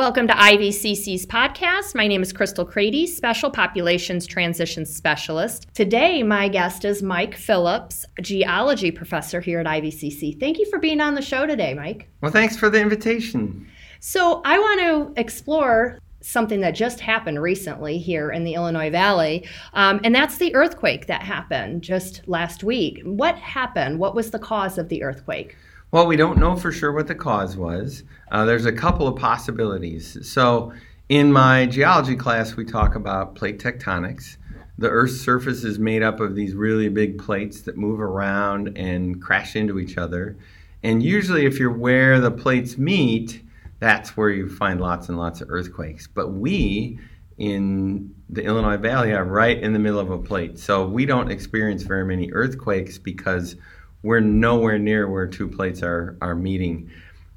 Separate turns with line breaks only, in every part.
Welcome to IVCC's podcast. My name is Crystal Crady, Special Populations Transition Specialist. Today, my guest is Mike Phillips, geology professor here at IVCC. Thank you for being on the show today, Mike.
Well, thanks for the invitation.
So, I want to explore something that just happened recently here in the Illinois Valley, um, and that's the earthquake that happened just last week. What happened? What was the cause of the earthquake?
Well, we don't know for sure what the cause was. Uh, there's a couple of possibilities. So, in my geology class, we talk about plate tectonics. The Earth's surface is made up of these really big plates that move around and crash into each other. And usually, if you're where the plates meet, that's where you find lots and lots of earthquakes. But we in the Illinois Valley are right in the middle of a plate. So we don't experience very many earthquakes because we're nowhere near where two plates are, are meeting.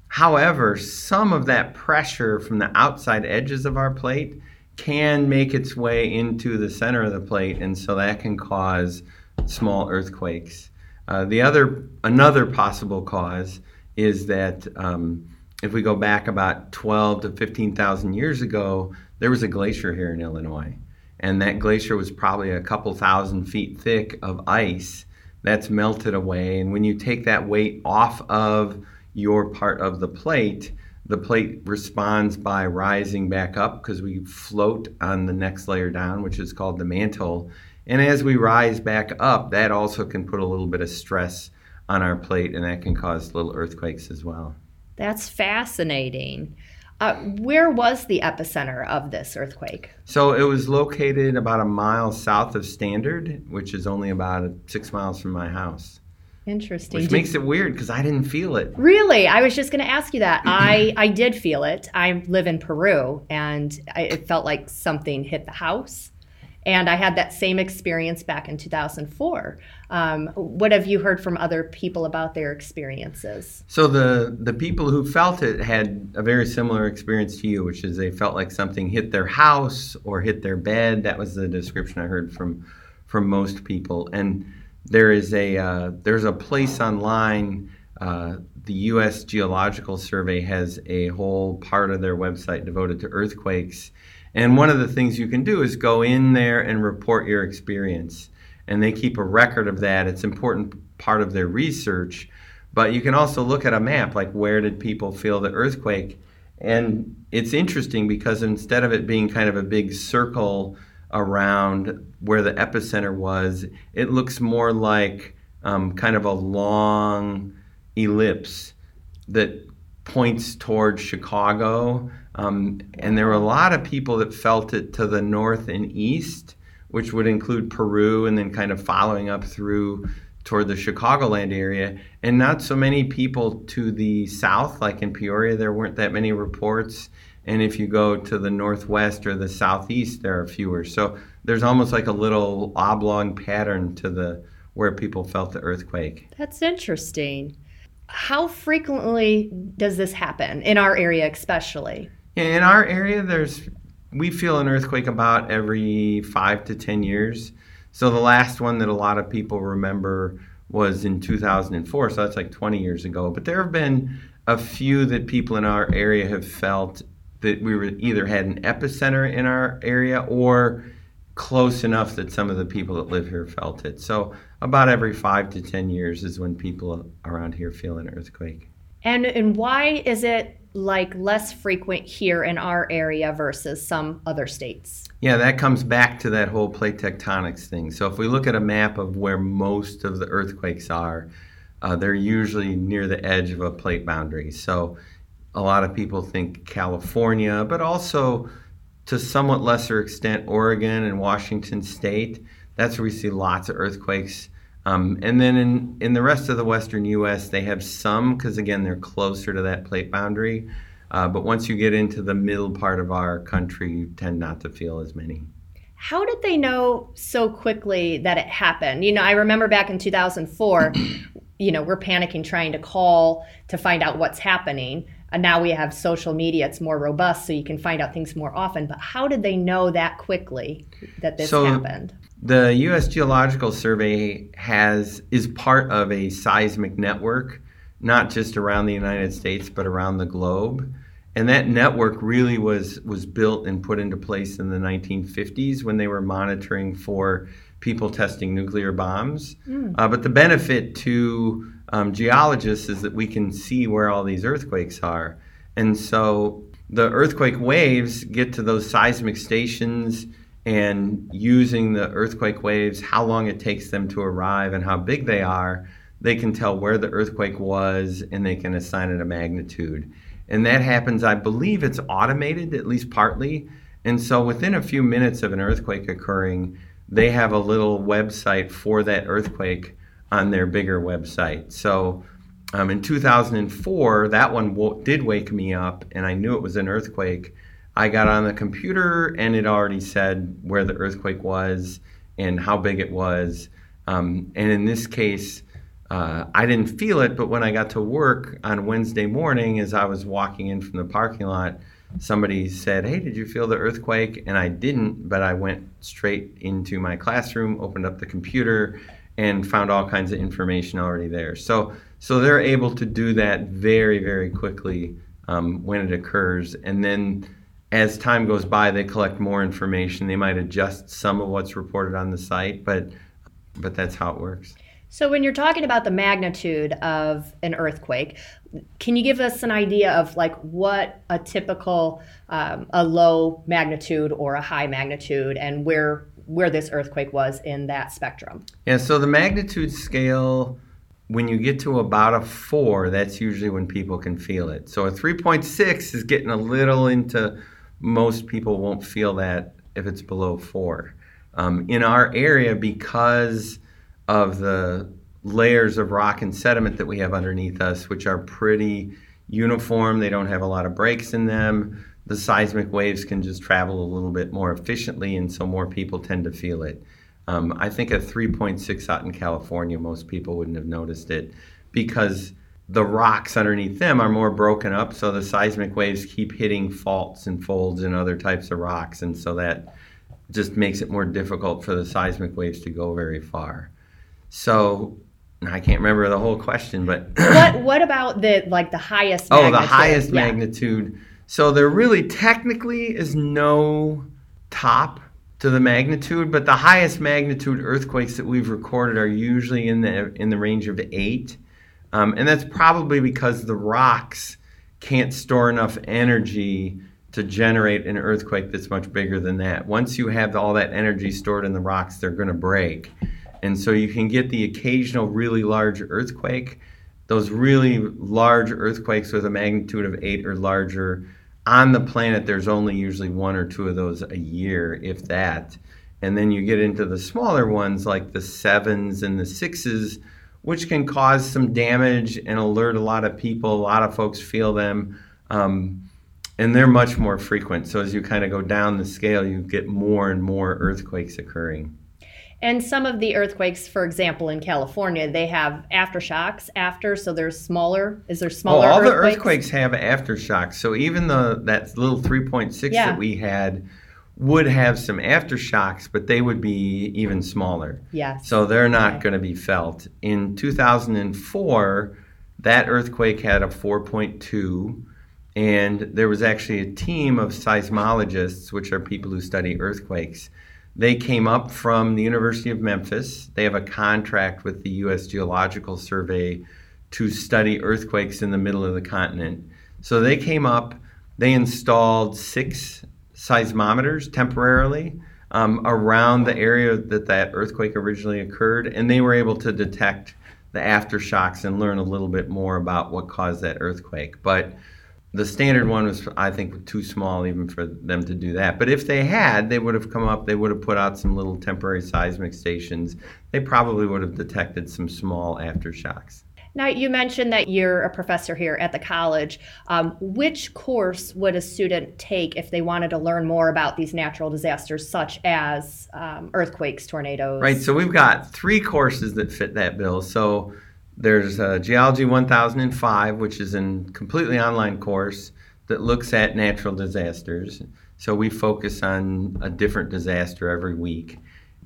However, some of that pressure from the outside edges of our plate can make its way into the center of the plate, and so that can cause small earthquakes. Uh, the other, another possible cause is that um, if we go back about 12 to 15,000 years ago, there was a glacier here in Illinois, and that glacier was probably a couple thousand feet thick of ice that's melted away. And when you take that weight off of your part of the plate, the plate responds by rising back up because we float on the next layer down, which is called the mantle. And as we rise back up, that also can put a little bit of stress on our plate, and that can cause little earthquakes as well.
That's fascinating. Uh, where was the epicenter of this earthquake?
So it was located about a mile south of Standard, which is only about six miles from my house.
Interesting.
Which did, makes it weird because I didn't feel it.
Really? I was just going to ask you that. I, I did feel it. I live in Peru and I, it felt like something hit the house. And I had that same experience back in 2004. Um, what have you heard from other people about their experiences?
So the the people who felt it had a very similar experience to you, which is they felt like something hit their house or hit their bed. That was the description I heard from from most people. And there is a uh, there's a place online. Uh, the U.S. Geological Survey has a whole part of their website devoted to earthquakes and one of the things you can do is go in there and report your experience. And they keep a record of that. It's important part of their research. But you can also look at a map, like where did people feel the earthquake? And it's interesting because instead of it being kind of a big circle around where the epicenter was, it looks more like um, kind of a long ellipse that points towards Chicago um, and there were a lot of people that felt it to the north and east, which would include Peru and then kind of following up through toward the Chicagoland area, and not so many people to the south, like in Peoria, there weren't that many reports. And if you go to the northwest or the southeast, there are fewer. So there's almost like a little oblong pattern to the where people felt the earthquake.
That's interesting. How frequently does this happen in our area, especially?
In our area, there's we feel an earthquake about every five to ten years. So the last one that a lot of people remember was in 2004. So that's like 20 years ago. But there have been a few that people in our area have felt that we were either had an epicenter in our area or close enough that some of the people that live here felt it. So about every five to 10 years is when people around here feel an earthquake.
And and why is it like less frequent here in our area versus some other states?
Yeah, that comes back to that whole plate tectonics thing. So if we look at a map of where most of the earthquakes are, uh, they're usually near the edge of a plate boundary. So a lot of people think California, but also to somewhat lesser extent Oregon and Washington State. That's where we see lots of earthquakes. Um, and then in, in the rest of the western U.S., they have some because, again, they're closer to that plate boundary. Uh, but once you get into the middle part of our country, you tend not to feel as many.
How did they know so quickly that it happened? You know, I remember back in 2004, you know, we're panicking trying to call to find out what's happening. And now we have social media, it's more robust, so you can find out things more often. But how did they know that quickly that this so, happened?
The U.S. Geological Survey has is part of a seismic network, not just around the United States but around the globe. And that network really was was built and put into place in the 1950s when they were monitoring for people testing nuclear bombs. Mm. Uh, but the benefit to um, geologists is that we can see where all these earthquakes are. And so the earthquake waves get to those seismic stations and using the earthquake waves, how long it takes them to arrive and how big they are, they can tell where the earthquake was and they can assign it a magnitude. And that happens, I believe it's automated, at least partly. And so within a few minutes of an earthquake occurring, they have a little website for that earthquake on their bigger website. So um, in 2004, that one w- did wake me up, and I knew it was an earthquake. I got on the computer, and it already said where the earthquake was and how big it was. Um, and in this case, uh, I didn't feel it, but when I got to work on Wednesday morning, as I was walking in from the parking lot, somebody said, Hey, did you feel the earthquake? And I didn't, but I went straight into my classroom, opened up the computer, and found all kinds of information already there. So, so they're able to do that very, very quickly um, when it occurs. And then as time goes by, they collect more information. They might adjust some of what's reported on the site, but but that's how it works.
So, when you're talking about the magnitude of an earthquake, can you give us an idea of like what a typical um, a low magnitude or a high magnitude, and where where this earthquake was in that spectrum.
Yeah, so the magnitude scale, when you get to about a four, that's usually when people can feel it. So a 3.6 is getting a little into most people won't feel that if it's below four. Um, in our area, because of the layers of rock and sediment that we have underneath us, which are pretty uniform, they don't have a lot of breaks in them the seismic waves can just travel a little bit more efficiently, and so more people tend to feel it. Um, I think at 3.6 out in California, most people wouldn't have noticed it because the rocks underneath them are more broken up, so the seismic waves keep hitting faults and folds and other types of rocks, and so that just makes it more difficult for the seismic waves to go very far. So I can't remember the whole question, but
what what about the like the highest?
Oh, the highest yeah. magnitude. So there really technically is no top to the magnitude, but the highest magnitude earthquakes that we've recorded are usually in the in the range of eight, um, and that's probably because the rocks can't store enough energy to generate an earthquake that's much bigger than that. Once you have all that energy stored in the rocks, they're going to break, and so you can get the occasional really large earthquake. Those really large earthquakes with a magnitude of eight or larger on the planet there's only usually one or two of those a year if that. And then you get into the smaller ones like the sevens and the sixes which can cause some damage and alert a lot of people. A lot of folks feel them um, and they're much more frequent. So as you kind of go down the scale you get more and more earthquakes occurring
and some of the earthquakes, for example, in California, they have aftershocks after, so there's smaller. Is there oh, smaller?
Oh, all
earthquakes?
the earthquakes have aftershocks. So even the that little 3.6 yeah. that we had would have some aftershocks, but they would be even smaller.
Yes.
So they're not okay. going to be felt. In 2004, that earthquake had a 4.2 and there was actually a team of seismologists, which are people who study earthquakes they came up from the University of Memphis. They have a contract with the U.S. Geological Survey to study earthquakes in the middle of the continent. So they came up, they installed six seismometers temporarily um, around the area that that earthquake originally occurred, and they were able to detect the aftershocks and learn a little bit more about what caused that earthquake. But the standard one was, I think, too small even for them to do that. But if they had, they would have come up, they would have put out some little temporary seismic stations. They probably would have detected some small aftershocks.
Now, you mentioned that you're a professor here at the college. Um, which course would a student take if they wanted to learn more about these natural disasters, such as um, earthquakes, tornadoes?
Right, so we've got three courses that fit that bill. So there's Geology 1005, which is a completely online course that looks at natural disasters. So we focus on a different disaster every week.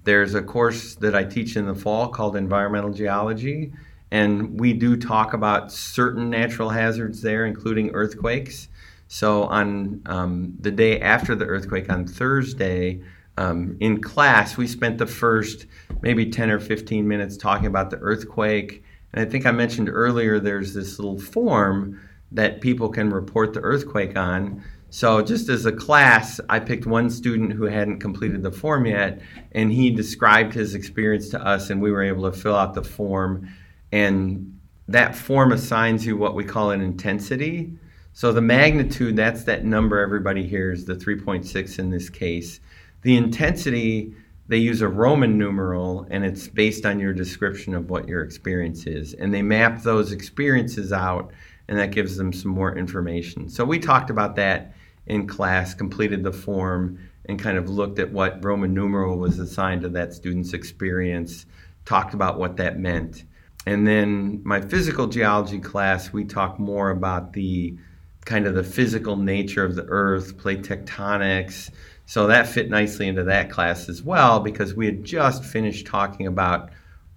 There's a course that I teach in the fall called Environmental Geology, and we do talk about certain natural hazards there, including earthquakes. So on um, the day after the earthquake on Thursday, um, in class, we spent the first maybe 10 or 15 minutes talking about the earthquake. And I think I mentioned earlier there's this little form that people can report the earthquake on. So, just as a class, I picked one student who hadn't completed the form yet, and he described his experience to us, and we were able to fill out the form. And that form assigns you what we call an intensity. So, the magnitude, that's that number everybody hears, the 3.6 in this case. The intensity, they use a Roman numeral, and it's based on your description of what your experience is. And they map those experiences out and that gives them some more information. So we talked about that in class, completed the form, and kind of looked at what Roman numeral was assigned to that student's experience, talked about what that meant. And then my physical geology class, we talked more about the kind of the physical nature of the earth, plate tectonics. So that fit nicely into that class as well because we had just finished talking about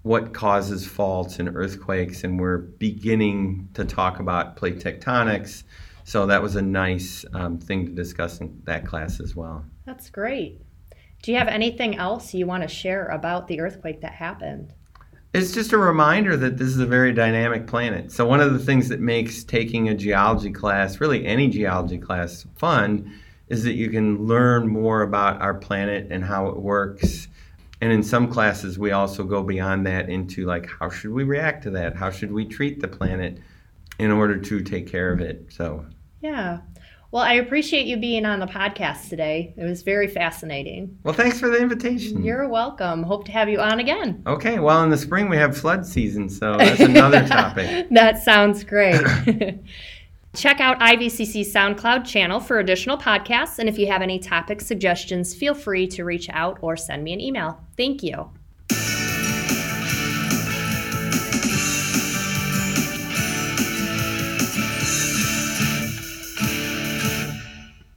what causes faults and earthquakes, and we're beginning to talk about plate tectonics. So that was a nice um, thing to discuss in that class as well.
That's great. Do you have anything else you want to share about the earthquake that happened?
It's just a reminder that this is a very dynamic planet. So, one of the things that makes taking a geology class, really any geology class, fun is that you can learn more about our planet and how it works. And in some classes we also go beyond that into like how should we react to that? How should we treat the planet in order to take care of it? So.
Yeah. Well i appreciate you being on the podcast today. It was very fascinating.
Well thanks for the invitation.
You're welcome. Hope to have you on again.
Okay. Well in the spring we have flood season so that's another topic.
That sounds great Check out IVCC's SoundCloud channel for additional podcasts. And if you have any topic suggestions, feel free to reach out or send me an email. Thank you.